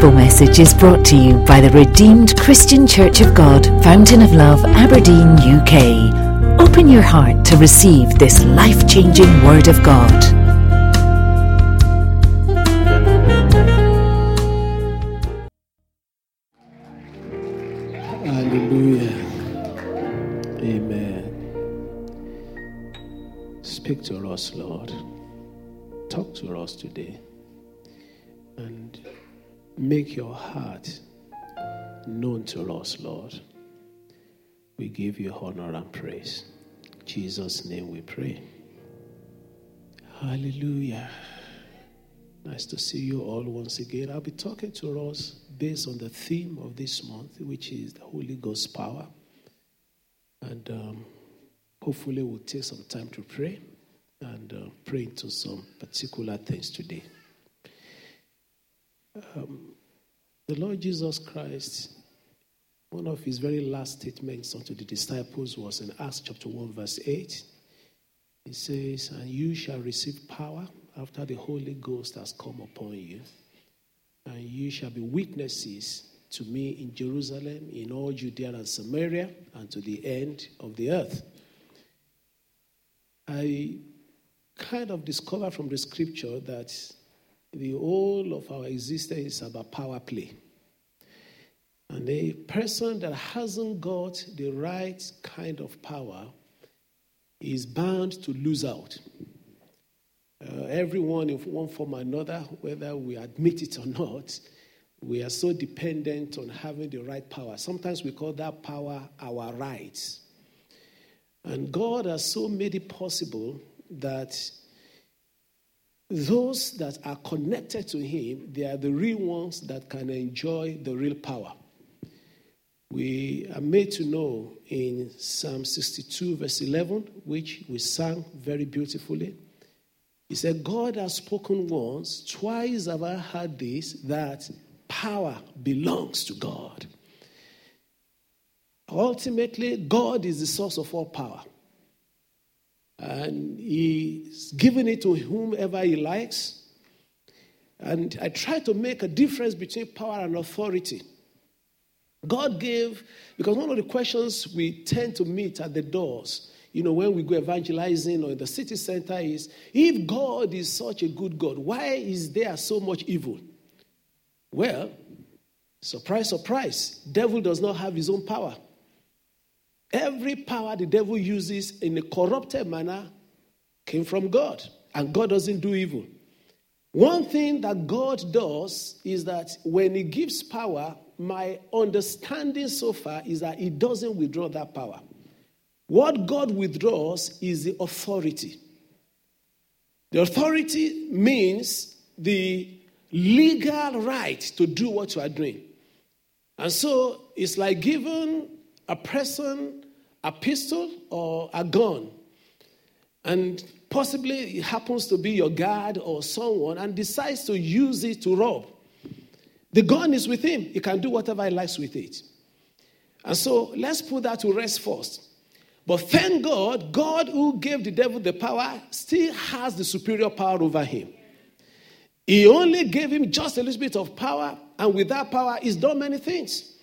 gospel message is brought to you by the Redeemed Christian Church of God, Fountain of Love, Aberdeen, UK. Open your heart to receive this life changing Word of God. Hallelujah. Amen. Speak to us, Lord. Talk to us today. And make your heart known to us, Lord. We give you honor and praise. In Jesus' name we pray. Hallelujah. Nice to see you all once again. I'll be talking to us based on the theme of this month, which is the Holy Ghost power. And um, hopefully, we'll take some time to pray and uh, pray into some particular things today. Um, the Lord Jesus Christ, one of his very last statements unto the disciples was in Acts chapter 1, verse 8. He says, And you shall receive power after the Holy Ghost has come upon you, and you shall be witnesses to me in Jerusalem, in all Judea and Samaria, and to the end of the earth. I kind of discovered from the scripture that the whole of our existence is about power play. And a person that hasn't got the right kind of power is bound to lose out. Uh, everyone, in one form or another, whether we admit it or not, we are so dependent on having the right power. Sometimes we call that power our rights. And God has so made it possible that those that are connected to Him, they are the real ones that can enjoy the real power. We are made to know in Psalm 62, verse 11, which we sang very beautifully. He said, God has spoken once, twice have I heard this, that power belongs to God. Ultimately, God is the source of all power. And He's given it to whomever He likes. And I try to make a difference between power and authority. God gave, because one of the questions we tend to meet at the doors, you know, when we go evangelizing or in the city center is if God is such a good God, why is there so much evil? Well, surprise, surprise, devil does not have his own power. Every power the devil uses in a corrupted manner came from God, and God doesn't do evil. One thing that God does is that when He gives power, my understanding so far is that He doesn't withdraw that power. What God withdraws is the authority. The authority means the legal right to do what you are doing. And so it's like giving a person a pistol or a gun, and possibly it happens to be your guard or someone, and decides to use it to rob. The gun is with him, he can do whatever he likes with it. And so let's put that to rest first. But thank God, God who gave the devil the power still has the superior power over him. He only gave him just a little bit of power, and with that power, he's done many things.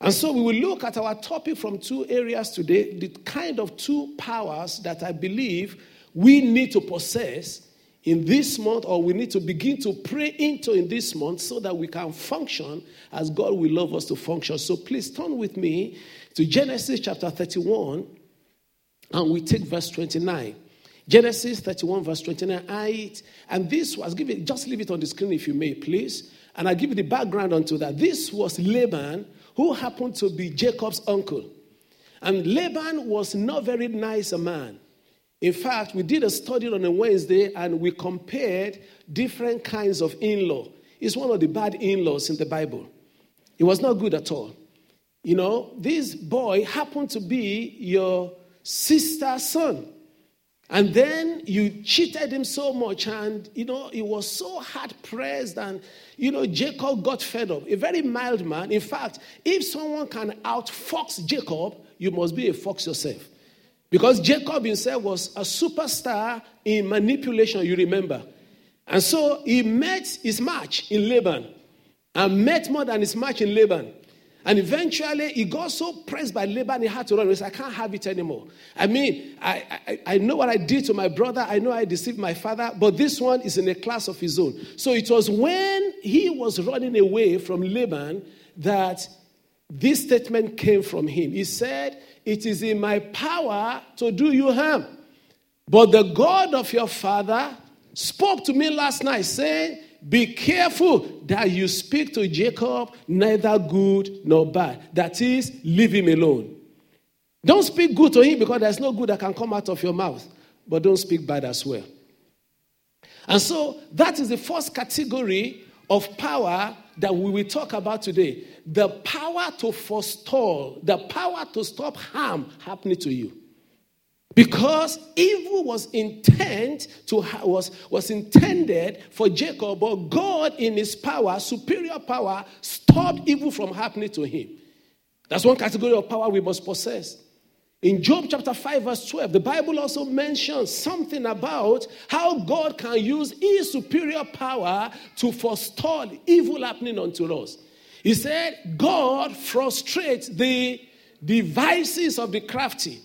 And so we will look at our topic from two areas today the kind of two powers that I believe we need to possess in this month, or we need to begin to pray into in this month so that we can function as God will love us to function. So please turn with me to Genesis chapter 31, and we take verse 29. Genesis 31, verse 29. I, and this was, given, just leave it on the screen if you may, please. And I'll give you the background onto that. This was Laban who happened to be Jacob's uncle. And Laban was not very nice a man. In fact, we did a study on a Wednesday and we compared different kinds of in law. It's one of the bad in laws in the Bible. It was not good at all. You know, this boy happened to be your sister's son. And then you cheated him so much, and you know, he was so hard pressed, and you know, Jacob got fed up. A very mild man. In fact, if someone can outfox Jacob, you must be a fox yourself. Because Jacob himself was a superstar in manipulation, you remember. And so he met his match in Laban. and met more than his match in Laban. And eventually, he got so pressed by Laban, he had to run. He said, I can't have it anymore. I mean, I, I, I, know what I did to my brother. I know I deceived my father, but this one is in a class of his own. So it was when he was running away from Laban that this statement came from him. He said, It is in my power to do you harm. But the God of your father spoke to me last night, saying, be careful that you speak to Jacob neither good nor bad. That is, leave him alone. Don't speak good to him because there's no good that can come out of your mouth, but don't speak bad as well. And so that is the first category of power that we will talk about today the power to forestall, the power to stop harm happening to you. Because evil was intent to was, was intended for Jacob, but God in his power, superior power, stopped evil from happening to him. That's one category of power we must possess. In Job chapter 5, verse 12, the Bible also mentions something about how God can use his superior power to forestall evil happening unto us. He said, God frustrates the devices of the crafty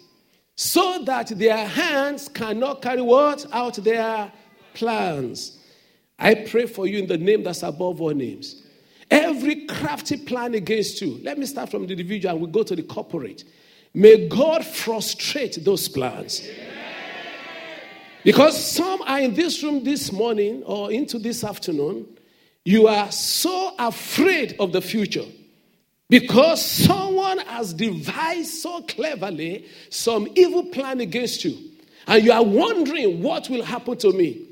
so that their hands cannot carry what? Out their plans. I pray for you in the name that's above all names. Every crafty plan against you, let me start from the individual and we go to the corporate. May God frustrate those plans. Because some are in this room this morning or into this afternoon, you are so afraid of the future. Because someone has devised so cleverly some evil plan against you, and you are wondering what will happen to me.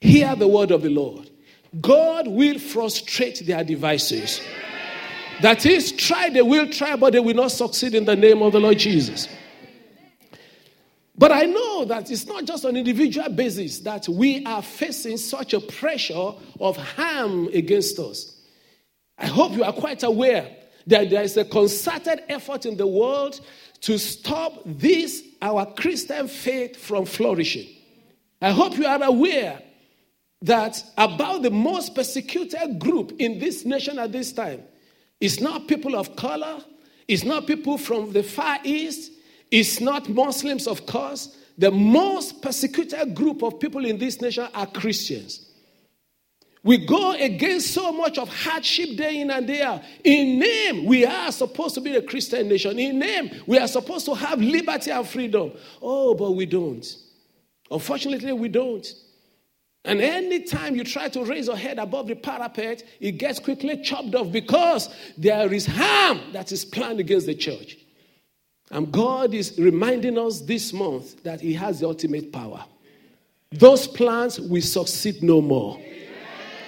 Hear the word of the Lord. God will frustrate their devices. That is, try, they will try, but they will not succeed in the name of the Lord Jesus. But I know that it's not just on individual basis that we are facing such a pressure of harm against us. I hope you are quite aware that there is a concerted effort in the world to stop this, our Christian faith, from flourishing. I hope you are aware that about the most persecuted group in this nation at this time is not people of color, it's not people from the Far East, it's not Muslims, of course. The most persecuted group of people in this nation are Christians. We go against so much of hardship day in and day out. In name, we are supposed to be a Christian nation. In name, we are supposed to have liberty and freedom. Oh, but we don't. Unfortunately, we don't. And anytime you try to raise your head above the parapet, it gets quickly chopped off because there is harm that is planned against the church. And God is reminding us this month that He has the ultimate power. Those plans will succeed no more.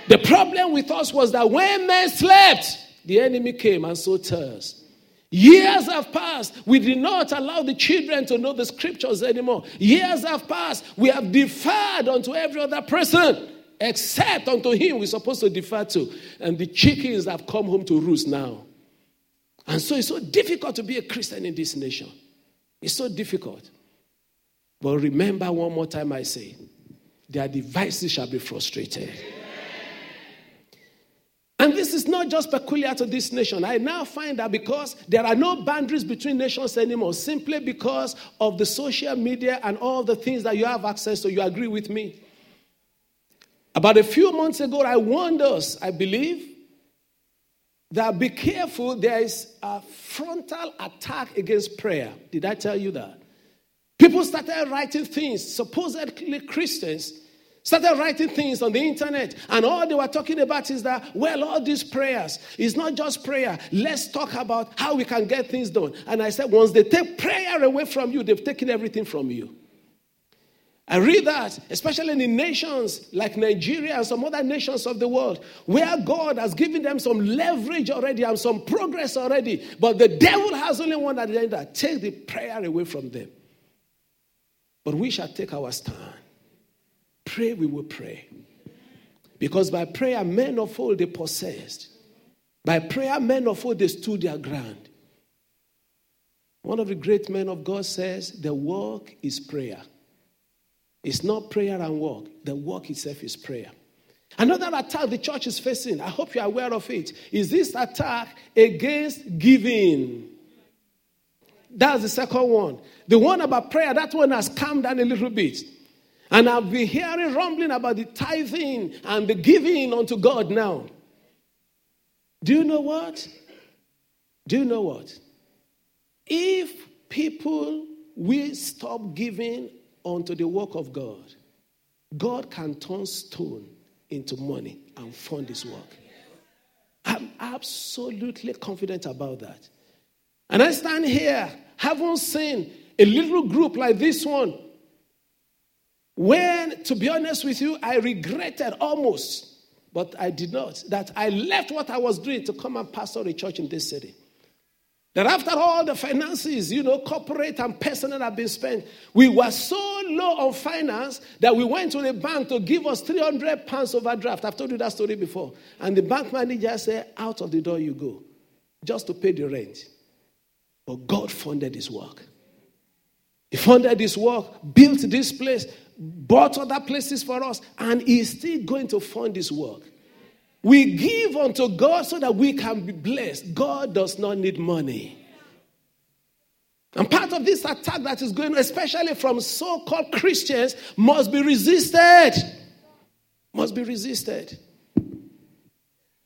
The problem with us was that when men slept, the enemy came and so tears. Years have passed. We did not allow the children to know the scriptures anymore. Years have passed. We have deferred unto every other person except unto him we're supposed to defer to. And the chickens have come home to roost now. And so it's so difficult to be a Christian in this nation. It's so difficult. But remember one more time I say, their devices shall be frustrated. And this is not just peculiar to this nation. I now find that because there are no boundaries between nations anymore, simply because of the social media and all the things that you have access to, you agree with me. About a few months ago, I warned us, I believe, that be careful, there is a frontal attack against prayer. Did I tell you that? People started writing things, supposedly Christians, started writing things on the internet and all they were talking about is that well all these prayers is not just prayer. Let's talk about how we can get things done. And i said once they take prayer away from you they've taken everything from you. I read that, especially in nations like Nigeria and some other nations of the world, where God has given them some leverage already and some progress already, but the devil has only one agenda take the prayer away from them. But we shall take our stand pray, we will pray. Because by prayer, men of old they possessed. By prayer, men of old they stood their ground. One of the great men of God says, The work is prayer. It's not prayer and work, the work itself is prayer. Another attack the church is facing, I hope you're aware of it, is this attack against giving. That's the second one. The one about prayer, that one has calmed down a little bit. And I've been hearing rumbling about the tithing and the giving unto God now. Do you know what? Do you know what? If people will stop giving unto the work of God, God can turn stone into money and fund his work. I'm absolutely confident about that. And I stand here, having seen a little group like this one, when, to be honest with you, I regretted almost, but I did not, that I left what I was doing to come and pastor a church in this city. That after all the finances, you know, corporate and personal have been spent, we were so low on finance that we went to the bank to give us 300 pounds overdraft. I've told you that story before. And the bank manager said, Out of the door you go, just to pay the rent. But God funded his work. He funded this work, built this place, bought other places for us, and he's still going to fund this work. We give unto God so that we can be blessed. God does not need money. And part of this attack that is going, especially from so called Christians, must be resisted. Must be resisted.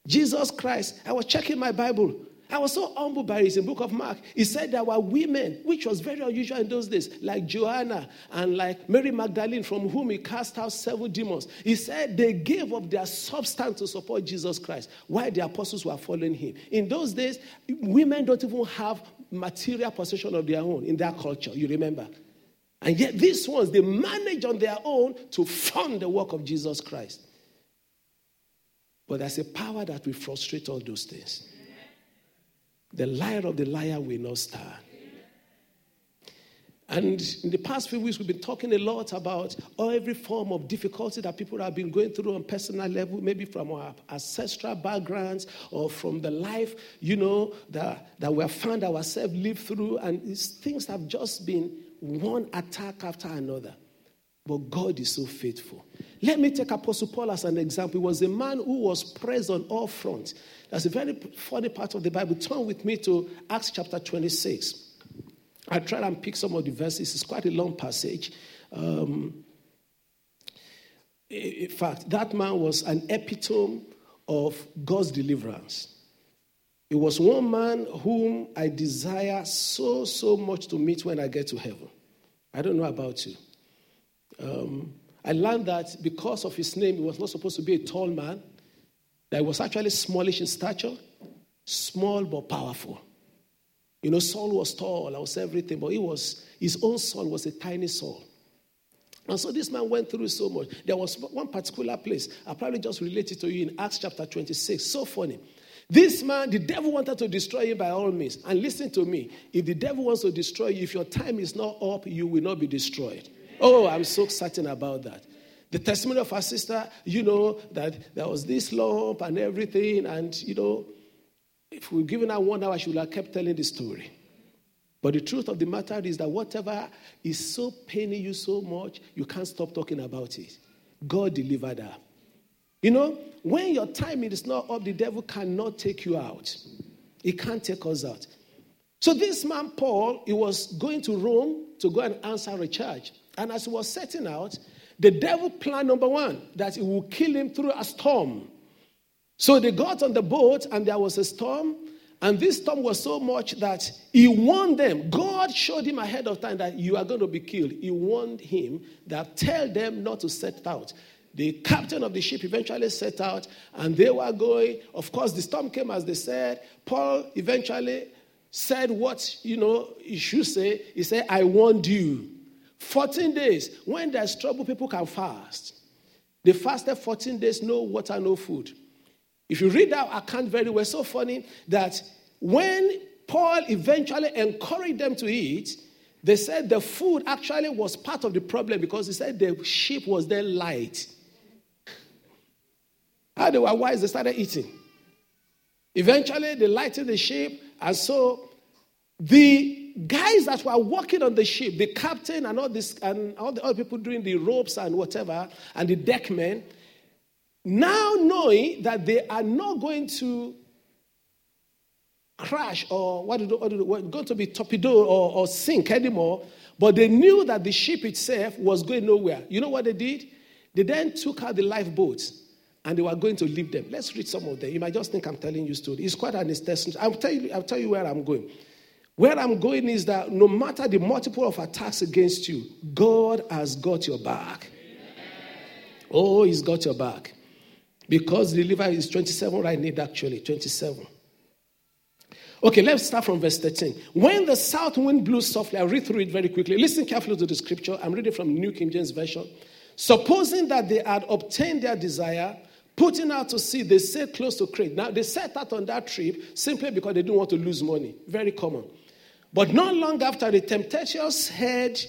Jesus Christ, I was checking my Bible. I was so humbled by it in the book of Mark. He said there were women, which was very unusual in those days, like Joanna and like Mary Magdalene, from whom he cast out seven demons. He said they gave up their substance to support Jesus Christ while the apostles were following him. In those days, women don't even have material possession of their own in their culture, you remember. And yet these ones, they manage on their own to fund the work of Jesus Christ. But there's a power that will frustrate all those things. The liar of the liar will not stand. And in the past few weeks, we've been talking a lot about every form of difficulty that people have been going through on personal level, maybe from our ancestral backgrounds or from the life, you know, that, that we have found ourselves live through. And these things have just been one attack after another. But God is so faithful. Let me take Apostle Paul as an example. He was a man who was pressed on all fronts. That's a very funny part of the Bible. Turn with me to Acts chapter 26. I tried and pick some of the verses. It's quite a long passage. Um, in fact, that man was an epitome of God's deliverance. It was one man whom I desire so, so much to meet when I get to heaven. I don't know about you. Um, I learned that because of his name, he was not supposed to be a tall man that was actually smallish in stature, small but powerful. You know, Saul was tall, I was everything, but he was his own son was a tiny Saul. And so this man went through so much. There was one particular place, I probably just related to you in Acts chapter 26. So funny. This man, the devil wanted to destroy him by all means. And listen to me if the devil wants to destroy you, if your time is not up, you will not be destroyed. Oh, I'm so certain about that. The testimony of our sister, you know, that there was this lump and everything. And, you know, if we'd given her one hour, she would have kept telling the story. But the truth of the matter is that whatever is so paining you so much, you can't stop talking about it. God delivered her. You know, when your time is not up, the devil cannot take you out. He can't take us out. So this man, Paul, he was going to Rome to go and answer a charge. And as he was setting out, the devil planned number one, that he would kill him through a storm. So they got on the boat and there was a storm. And this storm was so much that he warned them. God showed him ahead of time that you are going to be killed. He warned him that tell them not to set out. The captain of the ship eventually set out and they were going. Of course, the storm came as they said. Paul eventually said what, you know, he should say. He said, I warned you. 14 days. When there's trouble, people can fast. They fasted 14 days, no water, no food. If you read that account very well, so funny that when Paul eventually encouraged them to eat, they said the food actually was part of the problem because he said the ship was then light. How they were wise, they started eating. Eventually, they lighted the ship, and so the guys that were working on the ship, the captain and all this, and all the other people doing the ropes and whatever, and the deckmen, Now knowing that they are not going to crash or what, do, what, do, what going to be torpedoed or, or sink anymore, but they knew that the ship itself was going nowhere. You know what they did? They then took out the lifeboats and they were going to leave them. Let's read some of them. You might just think I'm telling you story. It's quite an interesting. I'll tell you. I'll tell you where I'm going. Where I'm going is that no matter the multiple of attacks against you, God has got your back. Oh, He's got your back. Because the deliver is 27 right need actually, 27. Okay, let's start from verse 13. When the south wind blew softly, I'll read through it very quickly. Listen carefully to the scripture. I'm reading from New King James Version. Supposing that they had obtained their desire, putting out to sea, they sailed close to Crete. Now, they set out on that trip simply because they didn't want to lose money. Very common. But not long after, the tempestuous head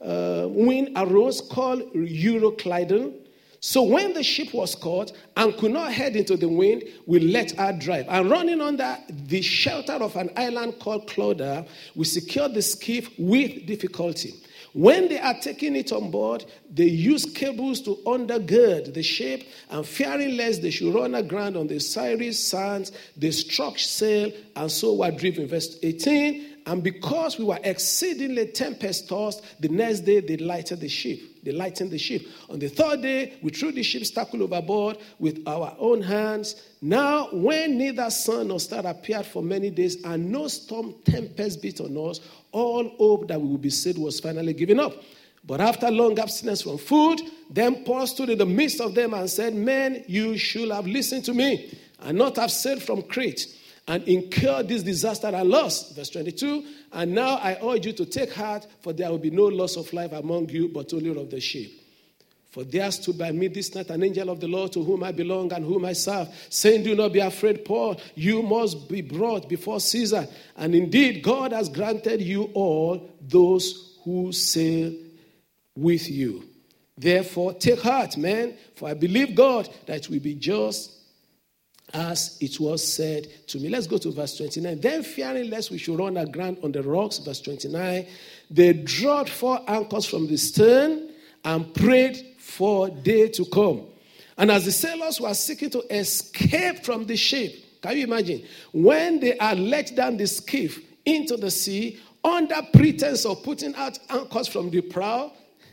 uh, wind arose called Euroclydon. So when the ship was caught and could not head into the wind, we let her drive. And running under the shelter of an island called Clauda, we secured the skiff with difficulty. When they are taking it on board, they use cables to undergird the ship, and fearing lest they should run aground on the Syrtis sands, they struck sail and so were driven. Verse 18 and because we were exceedingly tempest tossed, the next day they lighted the ship. They lightened the ship. On the third day, we threw the ship's tackle overboard with our own hands. Now, when neither sun nor star appeared for many days and no storm tempest beat on us, all hope that we would be saved was finally given up. But after long abstinence from food, then Paul stood in the midst of them and said, Men, you should have listened to me and not have sailed from Crete and incur this disaster and loss. Verse 22 And now I urge you to take heart, for there will be no loss of life among you, but only of the sheep. For there stood by me this night an angel of the Lord to whom I belong and whom I serve, saying, Do not be afraid, Paul. You must be brought before Caesar. And indeed, God has granted you all those who sail with you. Therefore, take heart, man, for I believe God that will be just as it was said to me. Let's go to verse 29. Then, fearing lest we should run aground on the rocks, verse 29, they dropped four anchors from the stern and prayed for day to come. And as the sailors were seeking to escape from the ship, can you imagine? When they had let down the skiff into the sea, under pretense of putting out anchors from the prow,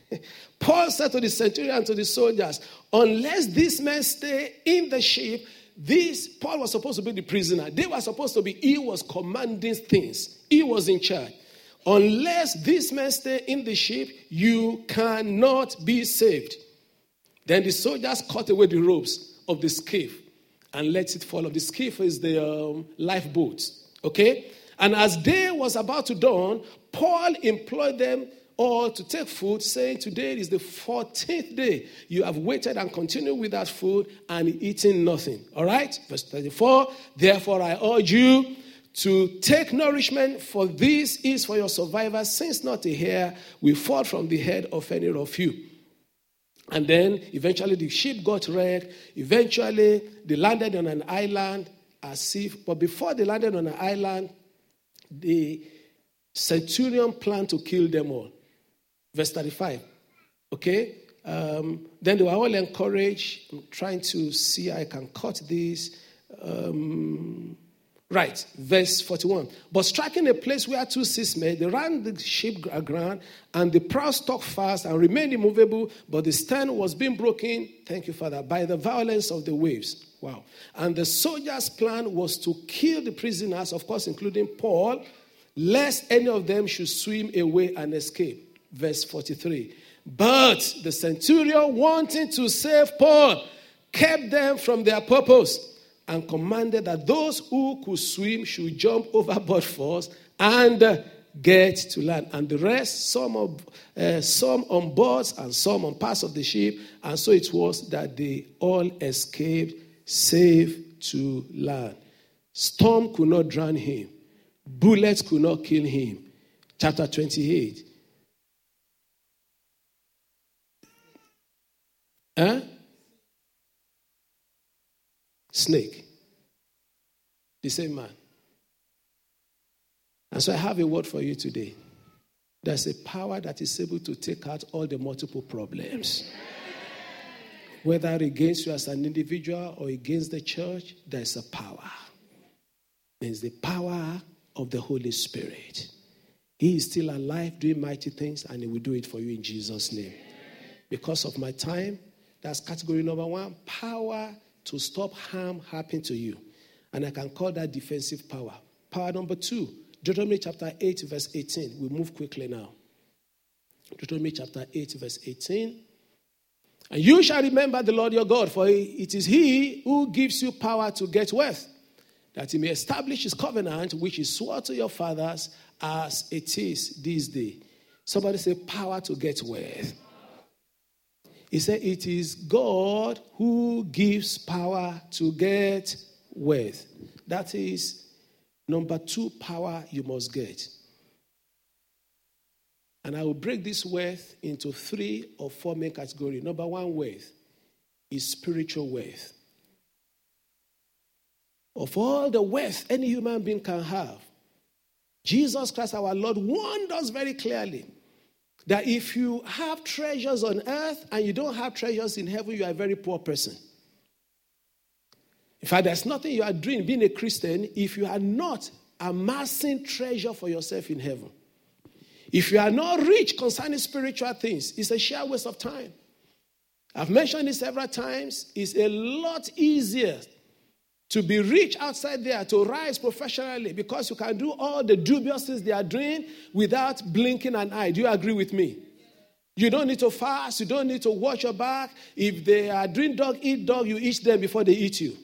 Paul said to the centurion and to the soldiers, Unless these men stay in the ship, this, Paul was supposed to be the prisoner. They were supposed to be, he was commanding things, he was in charge. Unless this man stay in the ship, you cannot be saved. Then the soldiers cut away the ropes of the skiff and let it fall off. The skiff is the um, lifeboat. Okay? And as day was about to dawn, Paul employed them or to take food, saying, Today is the 14th day. You have waited and continued without food and eating nothing. All right? Verse 34 Therefore, I urge you to take nourishment, for this is for your survival, since not a hair will fall from the head of any of you. And then eventually the ship got wrecked. Eventually they landed on an island as if, but before they landed on an island, the centurion planned to kill them all. Verse 35. Okay? Um, then they were all encouraged. I'm trying to see I can cut this. Um, right, verse 41. But striking a place where two seas met, they ran the ship aground, and the prow stuck fast and remained immovable, but the stern was being broken, thank you, Father, by the violence of the waves. Wow. And the soldiers' plan was to kill the prisoners, of course, including Paul, lest any of them should swim away and escape verse 43. But the centurion, wanting to save Paul, kept them from their purpose and commanded that those who could swim should jump overboard first and get to land. And the rest, some, of, uh, some on boards and some on parts of the ship. And so it was that they all escaped safe to land. Storm could not drown him, bullets could not kill him. Chapter 28. Huh? Snake. The same man. And so I have a word for you today. There's a power that is able to take out all the multiple problems. whether against you as an individual or against the church, there's a power. There's the power of the Holy Spirit. He is still alive, doing mighty things, and He will do it for you in Jesus' name. Because of my time, that's category number one power to stop harm happening to you. And I can call that defensive power. Power number two, Deuteronomy chapter 8, verse 18. We move quickly now. Deuteronomy chapter 8, verse 18. And you shall remember the Lord your God, for it is He who gives you power to get wealth, that He may establish His covenant, which He swore to your fathers, as it is this day. Somebody say, power to get wealth. He said, It is God who gives power to get wealth. That is number two power you must get. And I will break this wealth into three or four main categories. Number one, wealth is spiritual wealth. Of all the wealth any human being can have, Jesus Christ our Lord warned us very clearly that if you have treasures on earth and you don't have treasures in heaven, you are a very poor person. In fact, there's nothing you are doing being a Christian if you are not amassing treasure for yourself in heaven. If you are not rich concerning spiritual things, it's a sheer waste of time. I've mentioned it several times. It's a lot easier to be rich outside there, to rise professionally, because you can do all the dubious things they are doing without blinking an eye. Do you agree with me? You don't need to fast. You don't need to watch your back. If they are doing dog eat dog, you eat them before they eat you.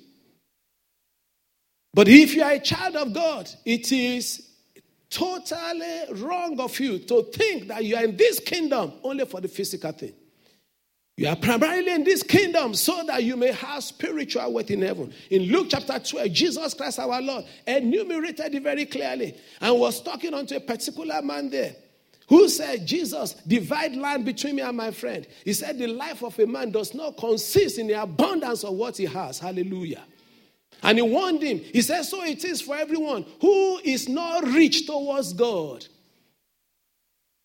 But if you are a child of God, it is totally wrong of you to think that you are in this kingdom only for the physical thing. You are primarily in this kingdom so that you may have spiritual wealth in heaven. In Luke chapter 12, Jesus Christ our Lord enumerated it very clearly and was talking unto a particular man there who said, Jesus, divide land between me and my friend. He said, The life of a man does not consist in the abundance of what he has. Hallelujah. And he warned him. He said, So it is for everyone who is not rich towards God.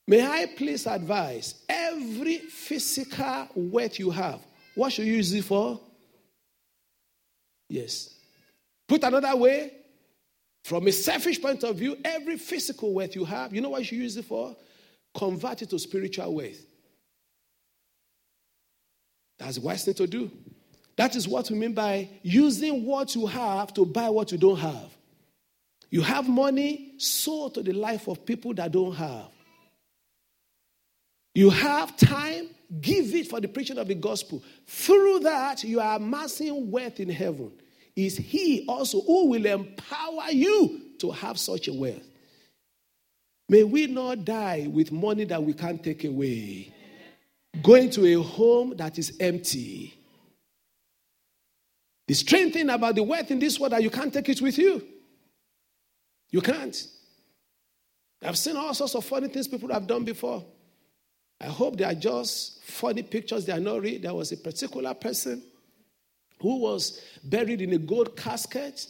May I please advise every physical wealth you have, what should you use it for? Yes. Put another way, from a selfish point of view, every physical wealth you have, you know what you should use it for? Convert it to spiritual wealth. That's the wise thing to do. That is what we mean by using what you have to buy what you don't have. You have money, sow to the life of people that don't have. You have time, give it for the preaching of the gospel. Through that, you are amassing wealth in heaven. Is He also who will empower you to have such a wealth? May we not die with money that we can't take away. Going to a home that is empty the strange thing about the wealth in this world that you can't take it with you. You can't. I've seen all sorts of funny things people have done before. I hope they are just funny pictures, they are not real. There was a particular person who was buried in a gold casket,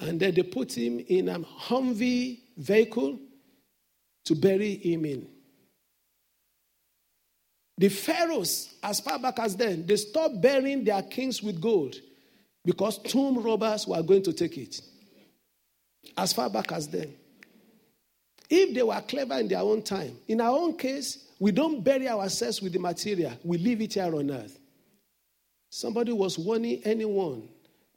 and then they put him in a Humvee vehicle to bury him in. The pharaohs, as far back as then, they stopped burying their kings with gold because tomb robbers were going to take it. As far back as then. If they were clever in their own time, in our own case, we don't bury ourselves with the material, we leave it here on earth. Somebody was warning anyone,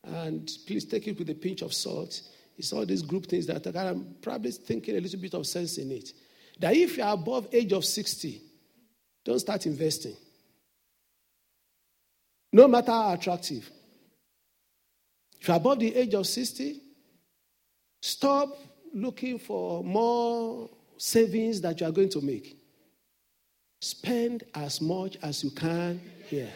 and please take it with a pinch of salt. It's all these group things that I'm probably thinking a little bit of sense in it. That if you're above age of 60, don't start investing. No matter how attractive. If you're above the age of 60, stop looking for more savings that you are going to make. Spend as much as you can here.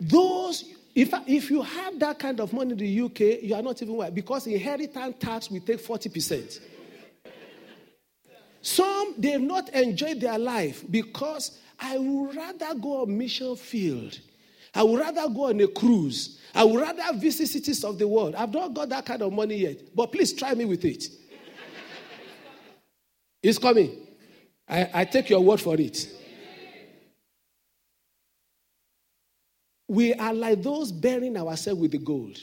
Those, if, if you have that kind of money in the UK, you are not even white because inheritance tax will take 40%. Some, they've not enjoyed their life because I would rather go on mission field I would rather go on a cruise. I would rather visit cities of the world. I've not got that kind of money yet, but please try me with it. it's coming. I, I take your word for it. we are like those bearing ourselves with the gold.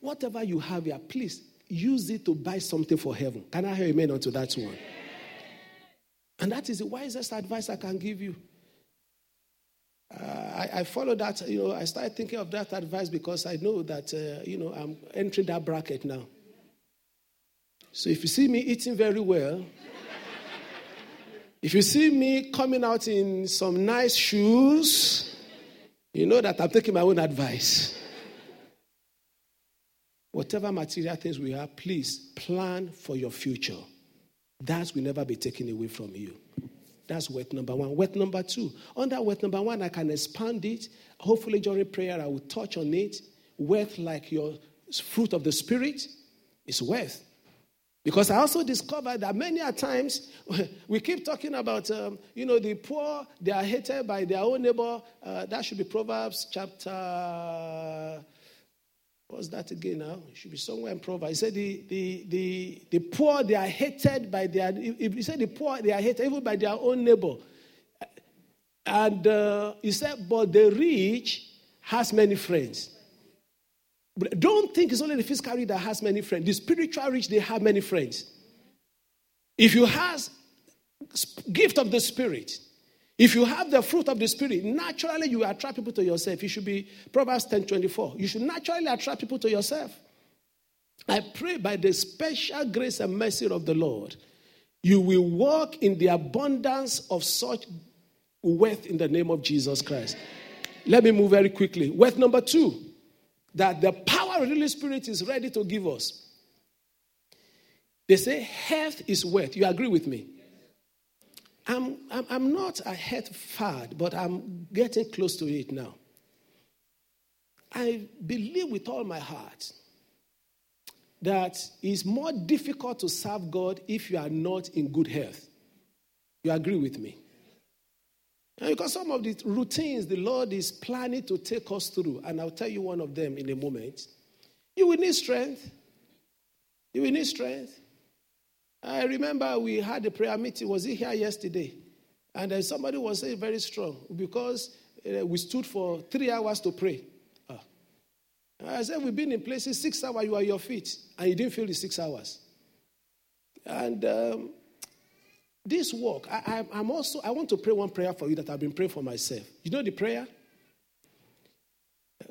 Whatever you have here, please use it to buy something for heaven. Can I hear amen onto that one? And that is the wisest advice I can give you. Uh, I, I follow that, you know, I started thinking of that advice because I know that, uh, you know, I'm entering that bracket now. So if you see me eating very well, if you see me coming out in some nice shoes, you know that I'm taking my own advice. Whatever material things we have, please plan for your future. That will never be taken away from you. That's word number one. Word number two. Under word number one, I can expand it. Hopefully, during prayer, I will touch on it. Worth like your fruit of the Spirit is worth. Because I also discovered that many a times we keep talking about, um, you know, the poor, they are hated by their own neighbor. Uh, that should be Proverbs chapter What's that again now? It should be somewhere in Proverbs. He said the, the, the, the poor, they are hated by their, he said the poor, they are hated even by their own neighbor. And uh, he said, but the rich has many friends. Don't think it's only the physical rich that has many friends. The spiritual rich, they have many friends. If you have gift of the spirit, if you have the fruit of the Spirit, naturally you attract people to yourself. You should be Proverbs 10 24. You should naturally attract people to yourself. I pray by the special grace and mercy of the Lord, you will walk in the abundance of such wealth in the name of Jesus Christ. Let me move very quickly. Wealth number two, that the power of the Holy Spirit is ready to give us. They say health is wealth. You agree with me? I'm, I'm, I'm not a health fad, but I'm getting close to it now. I believe with all my heart that it's more difficult to serve God if you are not in good health. You agree with me? And because some of the routines the Lord is planning to take us through, and I'll tell you one of them in a moment, you will need strength. You will need strength. I remember we had a prayer meeting. Was it here yesterday? And then somebody was saying very strong because uh, we stood for three hours to pray. Ah. I said, We've been in places six hours, you are your feet, and you didn't feel the six hours. And um, this work, I, am also, I want to pray one prayer for you that I've been praying for myself. You know the prayer?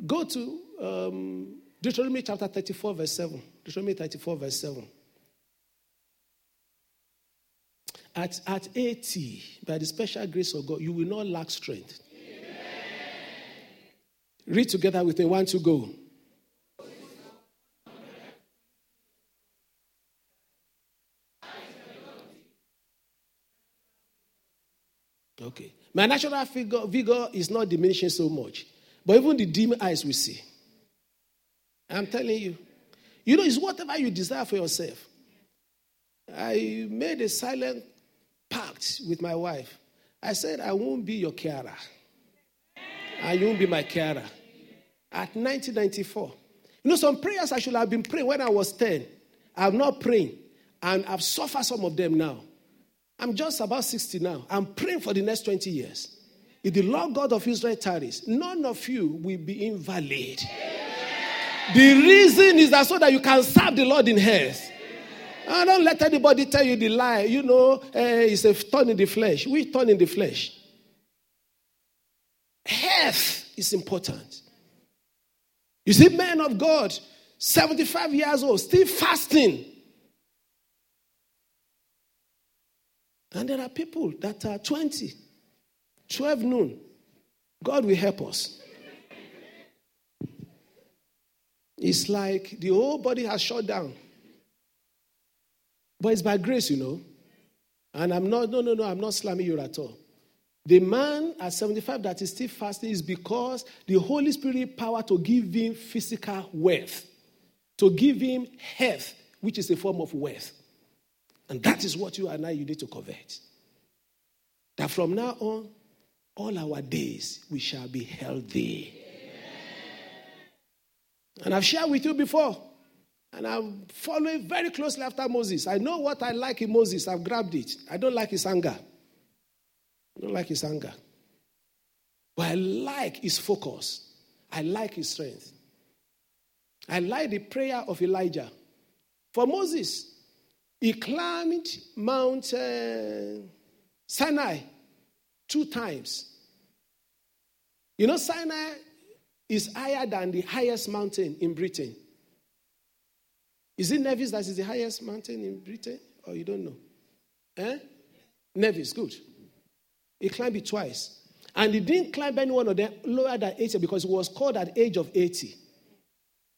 Go to um, Deuteronomy chapter 34, verse 7. Deuteronomy 34, verse 7. At, at 80, by the special grace of God, you will not lack strength. Amen. Read together with me. One to go. Okay. My natural vigor is not diminishing so much. But even the dim eyes we see. I'm telling you. You know, it's whatever you desire for yourself. I made a silent pact with my wife. I said, I won't be your carer. And you won't be my carer. At 1994. You know, some prayers I should have been praying when I was 10. I'm not praying. And I've suffered some of them now. I'm just about 60 now. I'm praying for the next 20 years. If the Lord God of Israel tarries, none of you will be invalid. The reason is that so that you can serve the Lord in health. And don't let anybody tell you the lie. You know, uh, it's a thorn in the flesh. We thorn in the flesh. Health is important. You see, men of God, 75 years old, still fasting. And there are people that are 20, 12 noon. God will help us. It's like the whole body has shut down. But it's by grace, you know. And I'm not, no, no, no, I'm not slamming you at all. The man at 75 that is still fasting is because the Holy Spirit power to give him physical wealth, to give him health, which is a form of wealth. And that is what you and I you need to covet. That from now on, all our days we shall be healthy. And I've shared with you before and I'm following very closely after Moses. I know what I like in Moses. I've grabbed it. I don't like his anger. I don't like his anger. But I like his focus. I like his strength. I like the prayer of Elijah. For Moses, he climbed Mount uh, Sinai two times. You know, Sinai is higher than the highest mountain in Britain. Is it Nevis that is the highest mountain in Britain? Or you don't know? Eh? Nevis, good. He climbed it twice. And he didn't climb any one of them lower than 80 because he was called at the age of 80.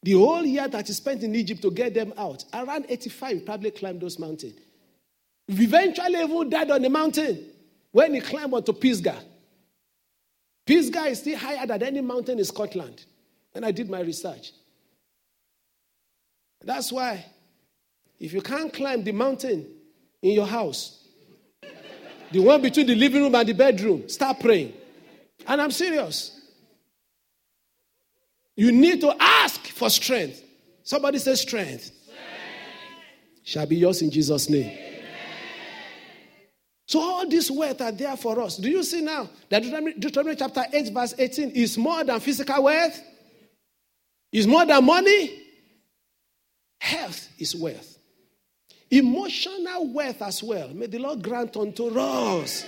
The whole year that he spent in Egypt to get them out, around 85, he probably climbed those mountains. He eventually even died on the mountain when he climbed onto Pisgah. Pisgah is still higher than any mountain in Scotland. And I did my research. That's why, if you can't climb the mountain in your house, the one between the living room and the bedroom, start praying. And I'm serious. You need to ask for strength. Somebody say strength. strength. Shall be yours in Jesus' name. Amen. So all these wealth are there for us. Do you see now that Deuteronomy, Deuteronomy chapter 8, verse 18 is more than physical wealth? Is more than money? Health is wealth. Emotional wealth as well. May the Lord grant unto us.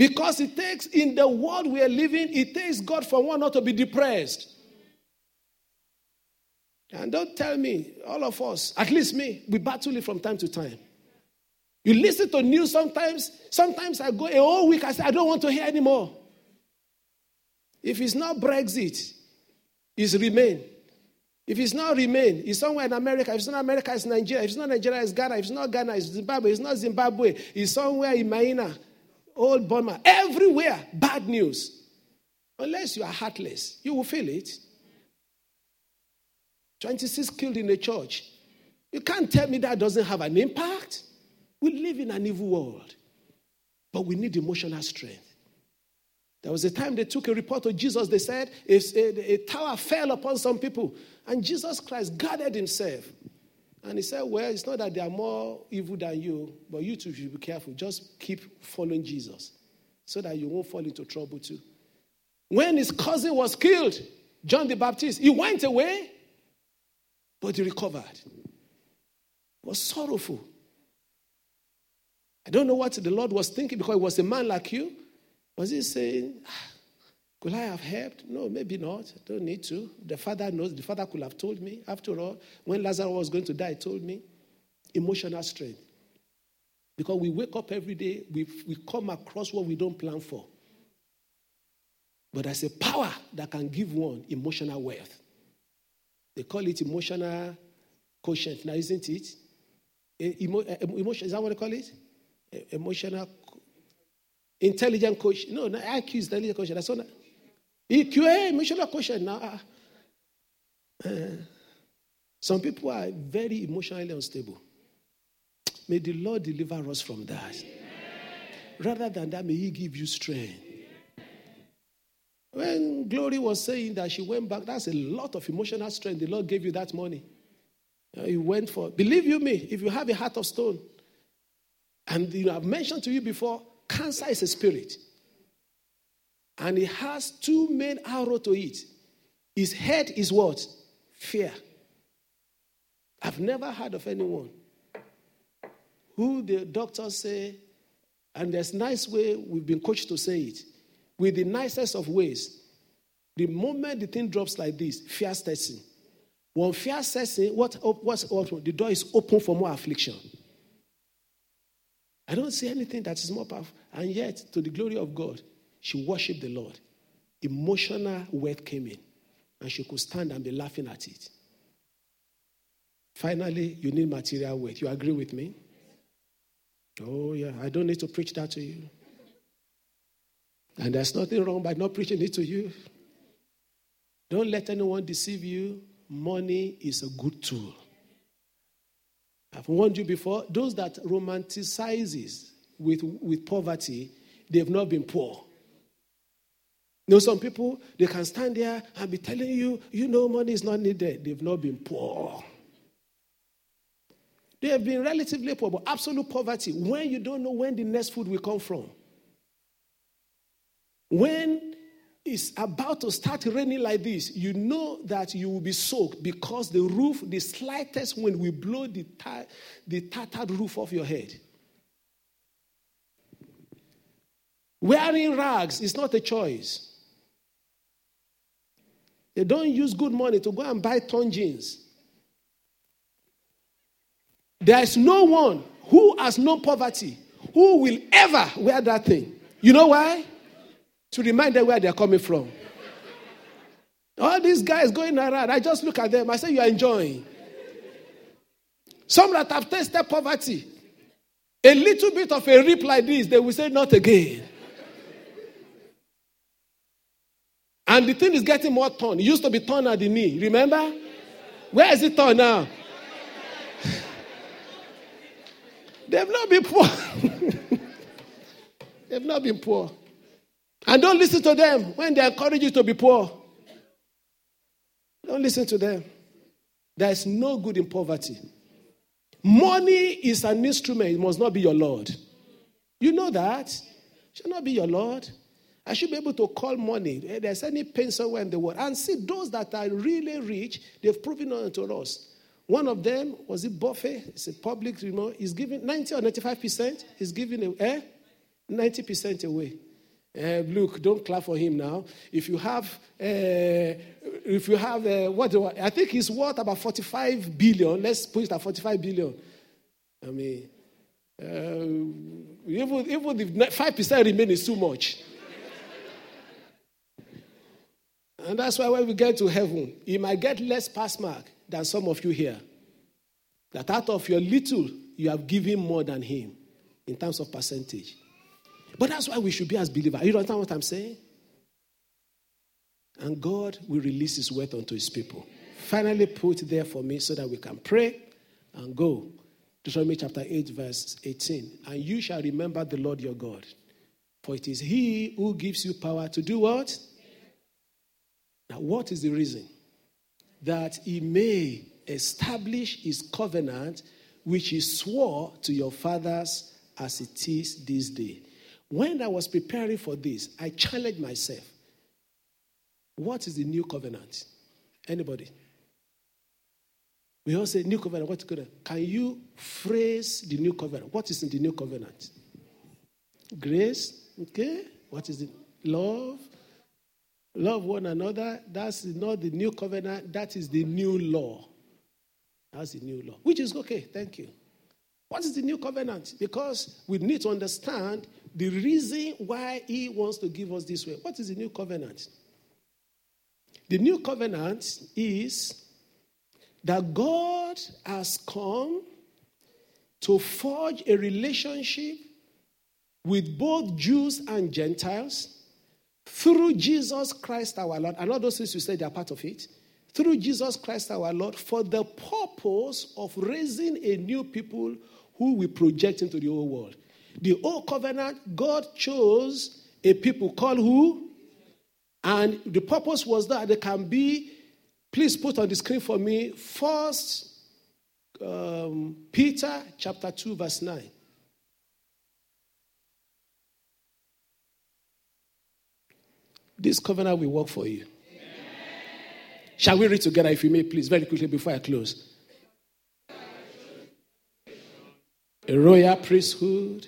Because it takes, in the world we are living, it takes God for one not to be depressed. And don't tell me, all of us, at least me, we battle it from time to time. You listen to news sometimes, sometimes I go a whole week, I say, I don't want to hear anymore. If it's not Brexit, it's remain. If it's not remain, it's somewhere in America. If it's not America, it's Nigeria. If it's not Nigeria, it's Ghana. If it's not Ghana, it's Zimbabwe. If it's not Zimbabwe, it's somewhere in Maina, Old bomber, Everywhere, bad news. Unless you are heartless, you will feel it. 26 killed in the church. You can't tell me that doesn't have an impact. We live in an evil world, but we need emotional strength. There was a time they took a report of Jesus. They said a, a, a, tower fell upon some people, and Jesus Christ guarded himself. And he said, Well, it's not that they are more evil than you, but you too should be careful. Just keep following Jesus so that you won't fall into trouble too. When his cousin was killed, John the Baptist, he went away, but he recovered. Was sorrowful. I don't know what the Lord was thinking because he was a man like you. Was he saying, ah, Could I have helped? No, maybe not. Don't need to. The father knows. The father could have told me. After all, when Lazarus was going to die, he told me. Emotional strength. Because we wake up every day, we, we come across what we don't plan for. But there's a power that can give one emotional wealth. They call it emotional quotient now, isn't it? Emo, emotion, is that what they call it? Emotional intelligent quotient. No, no, IQ is intelligent quotient. That's not. EQ, hey, emotional quotient. Now, uh, some people are very emotionally unstable. May the Lord deliver us from that. Rather than that, may He give you strength. When Glory was saying that she went back, that's a lot of emotional strength. The Lord gave you that money. You went for, believe you me, if you have a heart of stone, and you know, I've mentioned to you before, cancer is a spirit. And it has two main arrows to it. His head is what? Fear. I've never heard of anyone who the doctors say, and there's nice way we've been coached to say it, with the nicest of ways. The moment the thing drops like this, fear sets in. When fear sets in, what, what's, what, the door is open for more affliction. I don't see anything that is more powerful. And yet, to the glory of God, she worshiped the Lord. Emotional wealth came in, and she could stand and be laughing at it. Finally, you need material wealth. You agree with me? Oh, yeah. I don't need to preach that to you. And there's nothing wrong by not preaching it to you. Don't let anyone deceive you. Money is a good tool. I've warned you before, those that romanticizes with, with poverty, they've not been poor. You know, some people, they can stand there and be telling you, you know, money is not needed. They've not been poor. They have been relatively poor, but absolute poverty when you don't know when the next food will come from. When it's about to start raining like this, you know that you will be soaked because the roof, the slightest wind will blow the, tar- the tattered roof off your head. Wearing rags is not a choice. They don't use good money to go and buy torn jeans. There is no one who has no poverty who will ever wear that thing. You know why? To remind them where they're coming from. All these guys going around, I just look at them, I say, You're enjoying. Some that have tasted poverty, a little bit of a rip like this, they will say, Not again. And the thing is getting more torn. It used to be torn at the knee. Remember? Where is it torn now? They've not been poor. They've not been poor. And don't listen to them when they encourage you to be poor. Don't listen to them. There's no good in poverty. Money is an instrument, it must not be your Lord. You know that. It should not be your Lord. I should be able to call money. If eh, there's any pain somewhere in the world. And see, those that are really rich, they've proven it to us. One of them, was it Buffett? It's a public, you know, he's giving 90 or 95%. He's giving eh, 90% away. Uh, look, don't clap for him now. If you have, uh, if you have, uh, what do I, I think he's worth about 45 billion. Let's put it at 45 billion. I mean, uh, even, even if 5% remain is too much. And that's why when we get to heaven, he might get less pass mark than some of you here. That out of your little, you have given more than him in terms of percentage. But that's why we should be as believers. You understand what I'm saying? And God will release His word unto His people. Finally, put there for me so that we can pray and go. Deuteronomy chapter 8, verse 18. And you shall remember the Lord your God, for it is He who gives you power to do what? Now, what is the reason? That He may establish His covenant, which He swore to your fathers as it is this day. When I was preparing for this, I challenged myself. What is the new covenant? Anybody? We all say new covenant. What's good? Can you phrase the new covenant? What is in the new covenant? Grace. Okay. What is it? Love. Love one another. That's not the new covenant. That is the new law. That's the new law. Which is okay. Thank you. What is the new covenant? Because we need to understand the reason why he wants to give us this way. What is the new covenant? The new covenant is that God has come to forge a relationship with both Jews and Gentiles through Jesus Christ our Lord. And all those things you said they are part of it. Through Jesus Christ our Lord for the purpose of raising a new people who we project into the old world. The old covenant, God chose a people called who? And the purpose was that they can be, please put on the screen for me, first um, Peter chapter 2, verse 9. This covenant will work for you. Amen. Shall we read together, if you may, please, very quickly before I close? A royal priesthood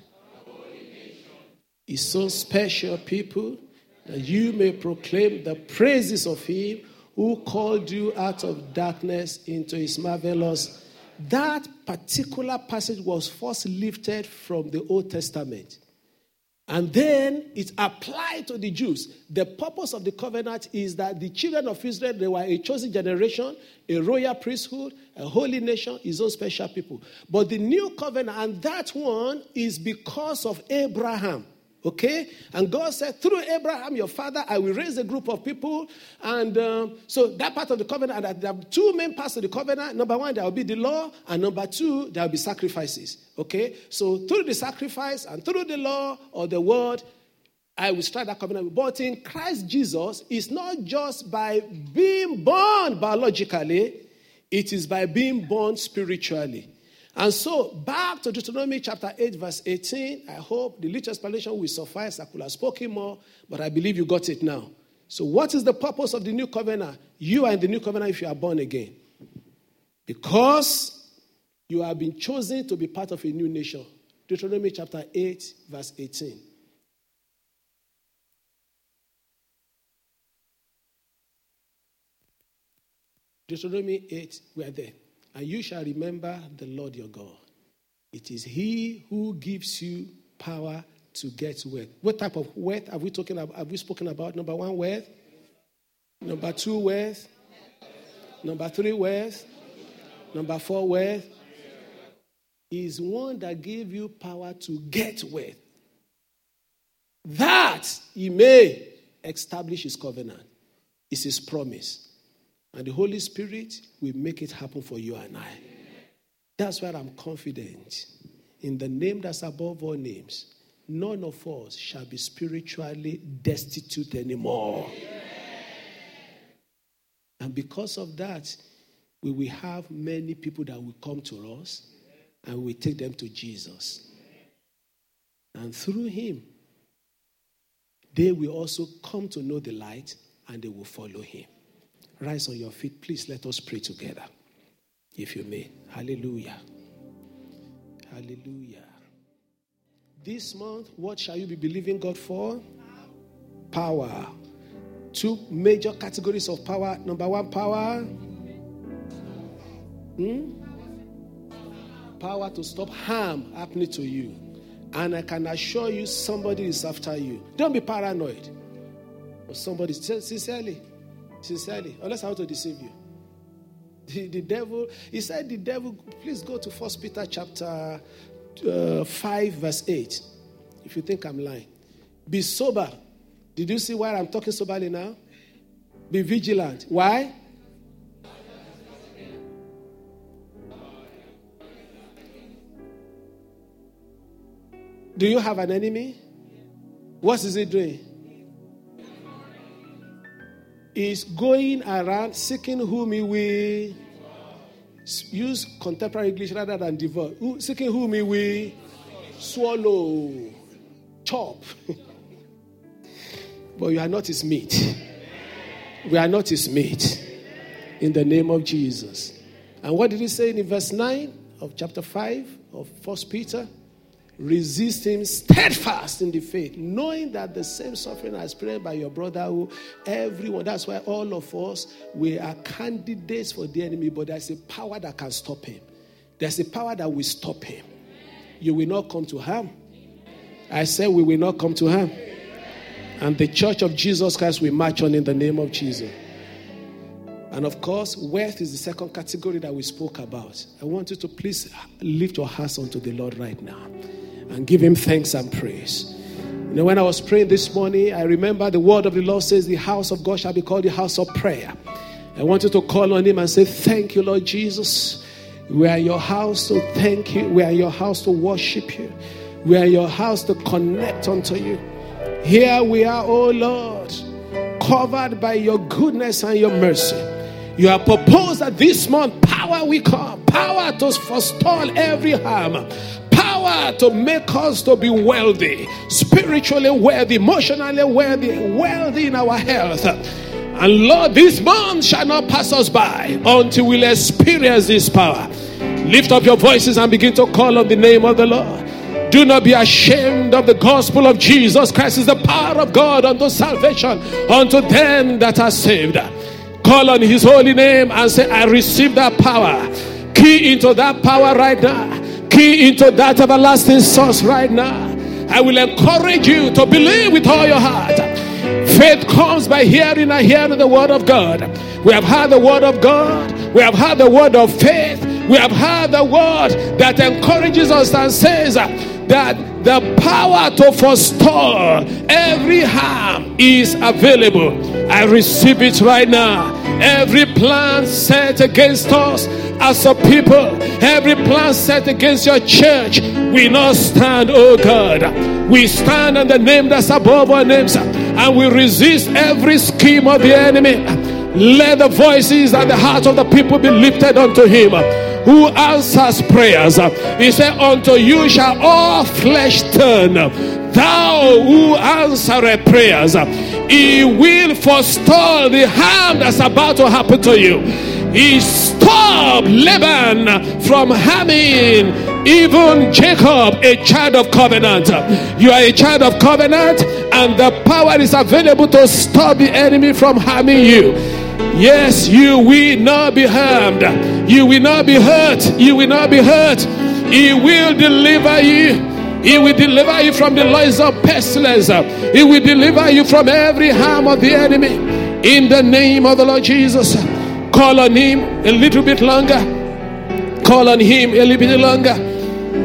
is so special, people, that you may proclaim the praises of him who called you out of darkness into his marvelous. That particular passage was first lifted from the Old Testament. And then it's applied to the Jews. The purpose of the covenant is that the children of Israel, they were a chosen generation, a royal priesthood, a holy nation, his own special people. But the new covenant, and that one is because of Abraham. Okay? And God said, through Abraham, your father, I will raise a group of people. And um, so that part of the covenant, there are two main parts of the covenant. Number one, there will be the law. And number two, there will be sacrifices. Okay? So through the sacrifice and through the law or the word, I will start that covenant. But in Christ Jesus, it's not just by being born biologically, it is by being born spiritually. And so, back to Deuteronomy chapter 8, verse 18. I hope the little explanation will suffice. I could have spoken more, but I believe you got it now. So, what is the purpose of the new covenant? You are in the new covenant if you are born again. Because you have been chosen to be part of a new nation. Deuteronomy chapter 8, verse 18. Deuteronomy 8, we are there. And you shall remember the Lord your God. It is He who gives you power to get wealth. What type of wealth have we talking about? Have we spoken about? Number one, wealth. Number two, wealth. Number three, wealth. Number four, wealth. Is one that gave you power to get wealth. That he may establish his covenant. Is his promise. And the Holy Spirit will make it happen for you and I. That's why I'm confident in the name that's above all names none of us shall be spiritually destitute anymore. And because of that, we will have many people that will come to us and we take them to Jesus. And through him, they will also come to know the light and they will follow him. Rise on your feet. Please let us pray together, if you may. Hallelujah. Hallelujah. This month, what shall you be believing God for? Power. Two major categories of power. Number one, power. Hmm? Power to stop harm happening to you. And I can assure you, somebody is after you. Don't be paranoid. Or somebody, sincerely, sincerely, unless I want to deceive you. The, the devil, he said, the devil, please go to First Peter chapter uh, 5, verse 8. If you think I'm lying, be sober. Did you see why I'm talking soberly now? Be vigilant. Why? Do you have an enemy? What is he doing? He's going around seeking whom he will use contemporary English rather than devour. Seeking whom he will swallow, chop. but you are not his meat. We are not his meat. In the name of Jesus. And what did he say in verse 9 of chapter 5 of First Peter? Resist him steadfast in the faith, knowing that the same suffering is experienced by your brother who everyone. That's why all of us we are candidates for the enemy, but there's a power that can stop him. There's a power that will stop him. You will not come to harm. I said we will not come to harm. And the church of Jesus Christ will march on in the name of Jesus. And of course, wealth is the second category that we spoke about. I want you to please lift your hearts unto the Lord right now and give him thanks and praise. You know, when I was praying this morning, I remember the word of the Lord says, The house of God shall be called the house of prayer. I want you to call on him and say, Thank you, Lord Jesus. We are your house to thank you. We are your house to worship you. We are your house to connect unto you. Here we are, oh Lord, covered by your goodness and your mercy. You have proposed that this month power will come, power to forestall every harm, power to make us to be wealthy, spiritually wealthy, emotionally wealthy, wealthy in our health. And Lord, this month shall not pass us by until we'll experience this power. Lift up your voices and begin to call on the name of the Lord. Do not be ashamed of the gospel of Jesus Christ is the power of God unto salvation unto them that are saved. Call on his holy name and say, I receive that power. Key into that power right now key into that everlasting source right now. I will encourage you to believe with all your heart. Faith comes by hearing and hearing the word of God. We have heard the word of God. We have heard the word of faith. We have heard the word that encourages us and says that the power to forestall every harm is available. I receive it right now. Every plan set against us as a people, every plan set against your church, we not stand, oh God. We stand on the name that's above our names and we resist every scheme of the enemy. Let the voices and the hearts of the people be lifted unto him who answers prayers. He said, Unto you shall all flesh turn. Thou who answereth prayers He will forestall the harm that's about to happen to you. He stopped Laban from harming even Jacob, a child of covenant. You are a child of covenant, and the power is available to stop the enemy from harming you. Yes, you will not be harmed. You will not be hurt. You will not be hurt. He will deliver you. He will deliver you from the lies of pestilence. He will deliver you from every harm of the enemy. In the name of the Lord Jesus. Call on him a little bit longer. Call on him a little bit longer.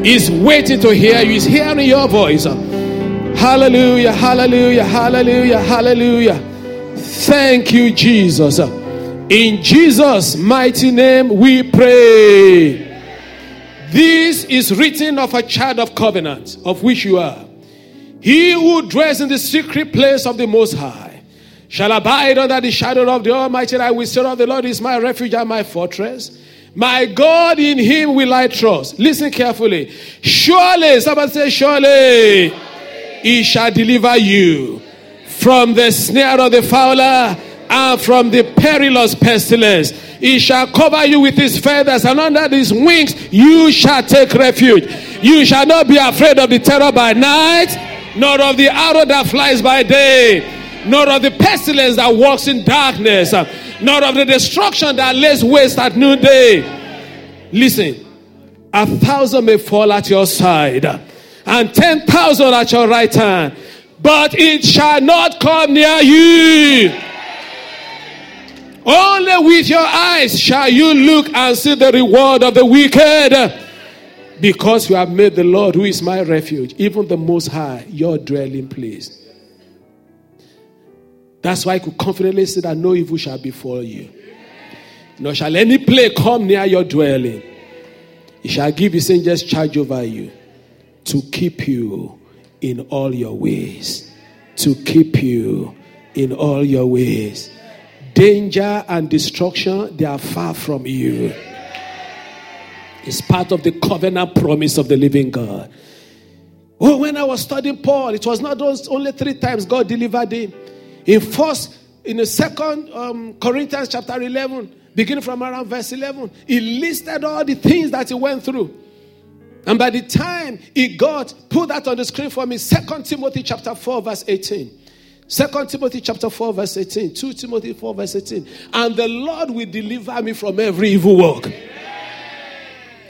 He's waiting to hear you. He's hearing your voice. Hallelujah, hallelujah, hallelujah, hallelujah. Thank you, Jesus. In Jesus' mighty name we pray. This is written of a child of covenant, of which you are. He who dwells in the secret place of the Most High shall abide under the shadow of the Almighty. I will say of the Lord is my refuge and my fortress. My God, in him will I trust. Listen carefully. Surely, somebody say, surely, he shall deliver you from the snare of the fowler and from the perilous pestilence. He shall cover you with his feathers, and under his wings you shall take refuge. You shall not be afraid of the terror by night, nor of the arrow that flies by day, nor of the pestilence that walks in darkness, nor of the destruction that lays waste at noonday. Listen, a thousand may fall at your side, and ten thousand at your right hand, but it shall not come near you. Only with your eyes shall you look and see the reward of the wicked. Because you have made the Lord, who is my refuge, even the Most High, your dwelling place. That's why I could confidently say that no evil shall befall you. Nor shall any plague come near your dwelling. He shall give his angels charge over you to keep you in all your ways. To keep you in all your ways danger and destruction, they are far from you. It's part of the covenant promise of the living God. Oh, when I was studying Paul, it was not those only three times God delivered him. In first, in the second um, Corinthians chapter 11, beginning from around verse 11, he listed all the things that he went through. And by the time he got, put that on the screen for me, Second Timothy chapter 4, verse 18. Second Timothy chapter 4, verse 18. 2 Timothy 4, verse 18. And the Lord will deliver me from every evil work.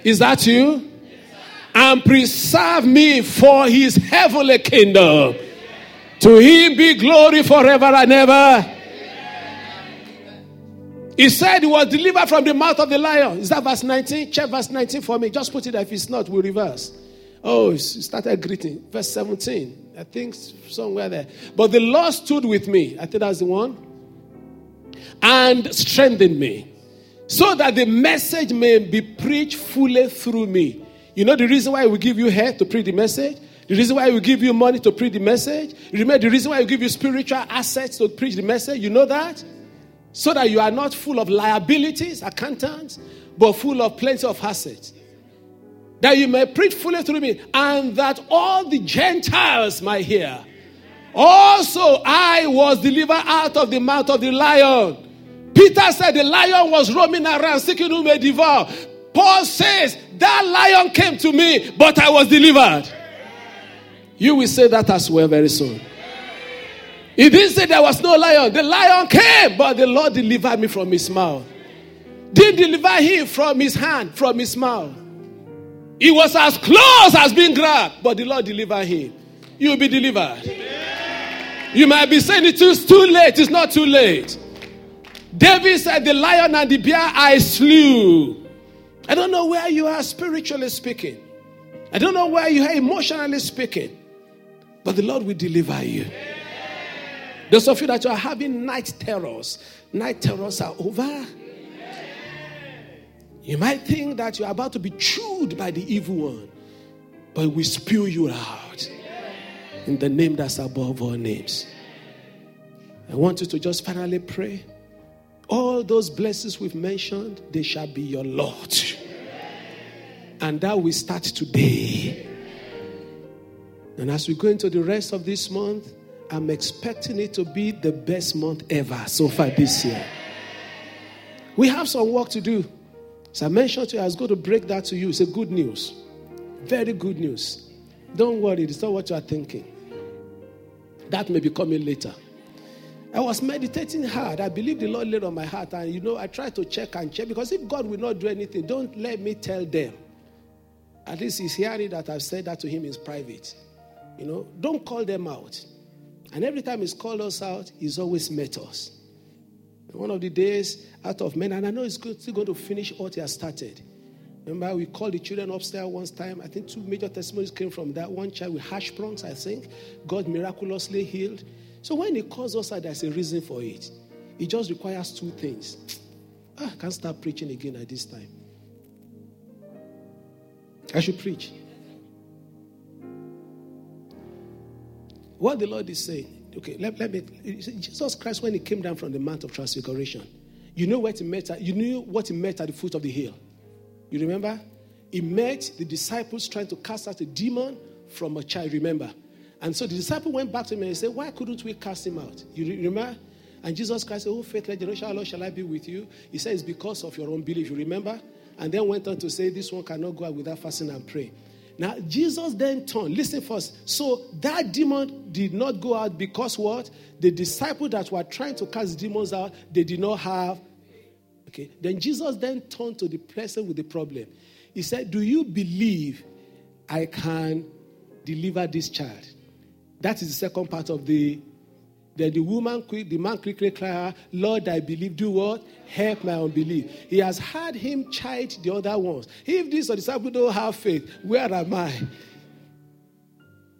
Is that you? And preserve me for his heavenly kingdom. To him be glory forever and ever. He said he was delivered from the mouth of the lion. Is that verse 19? Check verse 19 for me. Just put it there. If it's not, we'll reverse. Oh, he started greeting. Verse 17. I think somewhere there. But the Lord stood with me. I think that's the one. And strengthened me. So that the message may be preached fully through me. You know the reason why we give you hair to preach the message? The reason why we give you money to preach the message? Remember the reason why we give you spiritual assets to preach the message? You know that? So that you are not full of liabilities, accountants, but full of plenty of assets that you may preach fully through me, and that all the Gentiles might hear. Also, I was delivered out of the mouth of the lion. Peter said the lion was roaming around seeking who may devour. Paul says that lion came to me, but I was delivered. You will say that as well very soon. He didn't say there was no lion. The lion came, but the Lord delivered me from his mouth. Didn't deliver him from his hand, from his mouth. He was as close as being grabbed, but the Lord delivered him. You'll be delivered. You might be saying it is too late. It's not too late. David said, The lion and the bear I slew. I don't know where you are spiritually speaking. I don't know where you are emotionally speaking. But the Lord will deliver you. Those of you that are having night terrors, night terrors are over. You might think that you're about to be chewed by the evil one, but we spew you out in the name that's above all names. I want you to just finally pray. All those blessings we've mentioned, they shall be your Lord. And that will start today. And as we go into the rest of this month, I'm expecting it to be the best month ever so far this year. We have some work to do. As I mentioned to you, I was going to break that to you. It's a good news. Very good news. Don't worry, it's not what you are thinking. That may be coming later. I was meditating hard. I believe the Lord laid on my heart. And you know, I tried to check and check because if God will not do anything, don't let me tell them. At least he's hearing that I've said that to him in private. You know, don't call them out. And every time he's called us out, he's always met us. One of the days out of men, and I know he's still going to finish what he has started. Remember, we called the children upstairs once time. I think two major testimonies came from that. One child with hash prongs, I think, God miraculously healed. So when he calls us out, there's a reason for it. It just requires two things. Ah, I can't start preaching again at this time. I should preach. What the Lord is saying, okay, let, let me. Jesus Christ, when he came down from the Mount of Transfiguration, you know what he met at, you knew what he met at the foot of the hill. You remember? He met the disciples trying to cast out a demon from a child, remember? And so the disciple went back to him and said, Why couldn't we cast him out? You remember? And Jesus Christ said, Oh, faithless generation, Lord, shall I be with you? He said, It's because of your unbelief. You remember? And then went on to say, This one cannot go out without fasting and praying. Now, Jesus then turned. Listen first. So that demon did not go out because what? The disciples that were trying to cast demons out, they did not have. Okay. Then Jesus then turned to the person with the problem. He said, Do you believe I can deliver this child? That is the second part of the. Then the woman, the man quickly cried, Lord, I believe. Do what? Help my unbelief. He has had him chide the other ones. If these disciples don't have faith, where am I?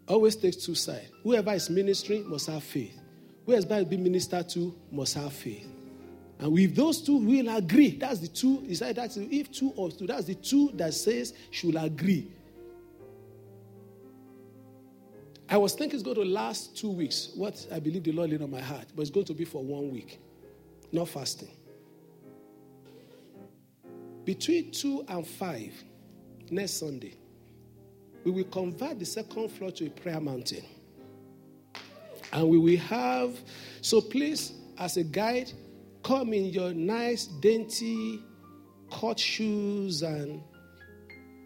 Always takes two sides. Whoever is ministering must have faith. Whoever is being ministered to must have faith. And if those two will agree, that's the two. He that that's if two or two, that's the two that says should agree. I was thinking it's going to last two weeks, what I believe the Lord laid on my heart, but it's going to be for one week, not fasting. Between two and five, next Sunday, we will convert the second floor to a prayer mountain. And we will have, so please, as a guide, come in your nice, dainty, cut shoes and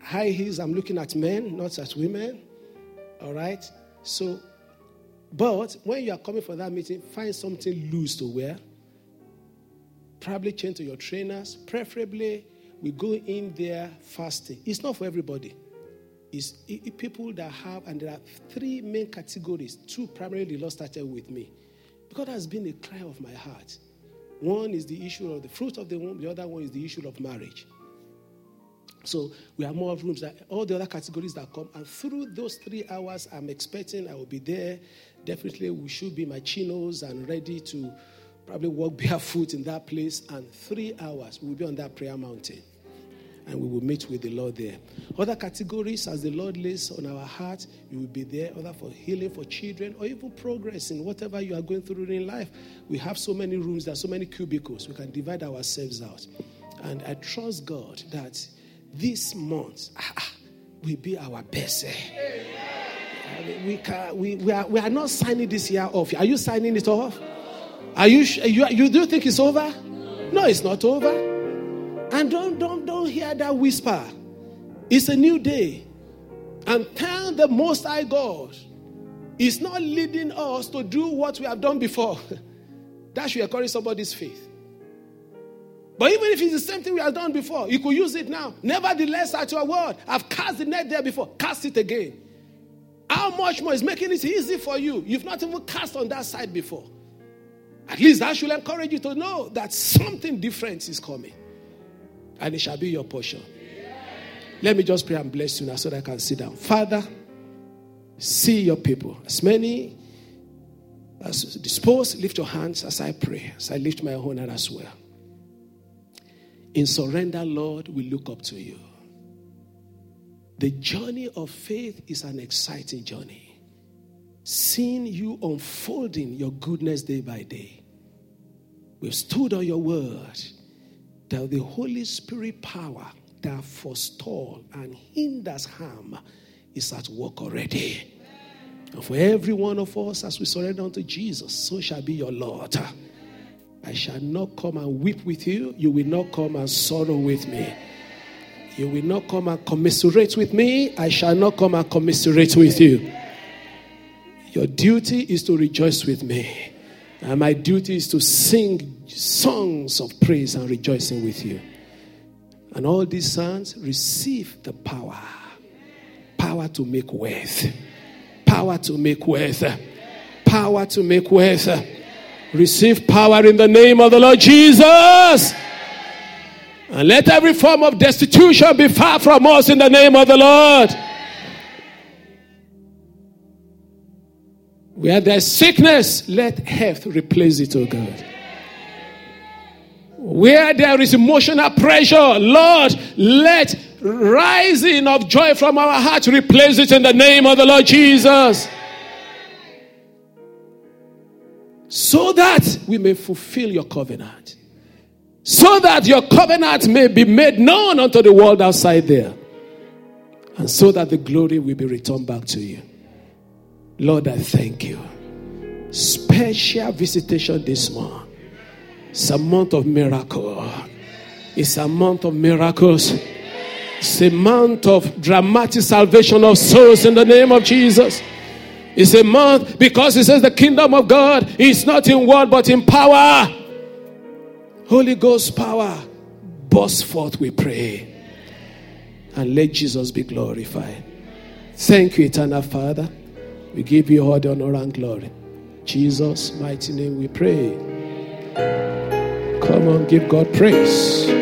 high heels. I'm looking at men, not at women. All right? So, but when you are coming for that meeting, find something loose to wear. Probably change to your trainers. Preferably, we go in there fasting. It's not for everybody. It's people that have, and there are three main categories. Two primarily, Lord started with me. Because that has been a cry of my heart. One is the issue of the fruit of the womb, the other one is the issue of marriage. So we have more rooms that all the other categories that come. And through those three hours, I'm expecting I will be there. Definitely, we should be my chinos and ready to probably walk barefoot in that place. And three hours, we'll be on that prayer mountain. And we will meet with the Lord there. Other categories, as the Lord lays on our heart, you will be there. Other for healing for children or even progress in whatever you are going through in life. We have so many rooms, there are so many cubicles. We can divide ourselves out. And I trust God that this month ah, ah, will be our best. Eh? We, can, we, we, are, we are not signing this year off. Are you signing it off? Are you, you, you do think it's over? No, it's not over. And don't, don't, don't hear that whisper. It's a new day. And tell the Most High God, is not leading us to do what we have done before. that should encourage somebody's faith. But even if it's the same thing we have done before, you could use it now. Nevertheless, at your word, I've cast the net there before. Cast it again. How much more is making it easy for you? You've not even cast on that side before. At least that should encourage you to know that something different is coming. And it shall be your portion. Let me just pray and bless you now so that I can sit down. Father, see your people. As many as disposed, lift your hands as I pray, as I lift my own hand as well. In surrender, Lord, we look up to you. The journey of faith is an exciting journey. Seeing you unfolding your goodness day by day. We've stood on your word that the Holy Spirit power that forestall and hinders harm is at work already. And for every one of us, as we surrender unto Jesus, so shall be your Lord. I shall not come and weep with you. You will not come and sorrow with me. You will not come and commiserate with me. I shall not come and commiserate with you. Your duty is to rejoice with me. And my duty is to sing songs of praise and rejoicing with you. And all these sons receive the power power to make wealth, power to make wealth, power to make wealth. Receive power in the name of the Lord Jesus. And let every form of destitution be far from us in the name of the Lord. Where there's sickness, let health replace it, oh God. Where there is emotional pressure, Lord, let rising of joy from our hearts replace it in the name of the Lord Jesus. So that we may fulfill your covenant. So that your covenant may be made known unto the world outside there. And so that the glory will be returned back to you. Lord, I thank you. Special visitation this month. It's a month of miracle. It's a month of miracles. It's a month of dramatic salvation of souls in the name of Jesus. It's a month because it says the kingdom of God is not in word but in power. Holy Ghost power, burst forth, we pray. And let Jesus be glorified. Thank you, eternal Father. We give you all the honor and glory. Jesus' mighty name we pray. Come on, give God praise.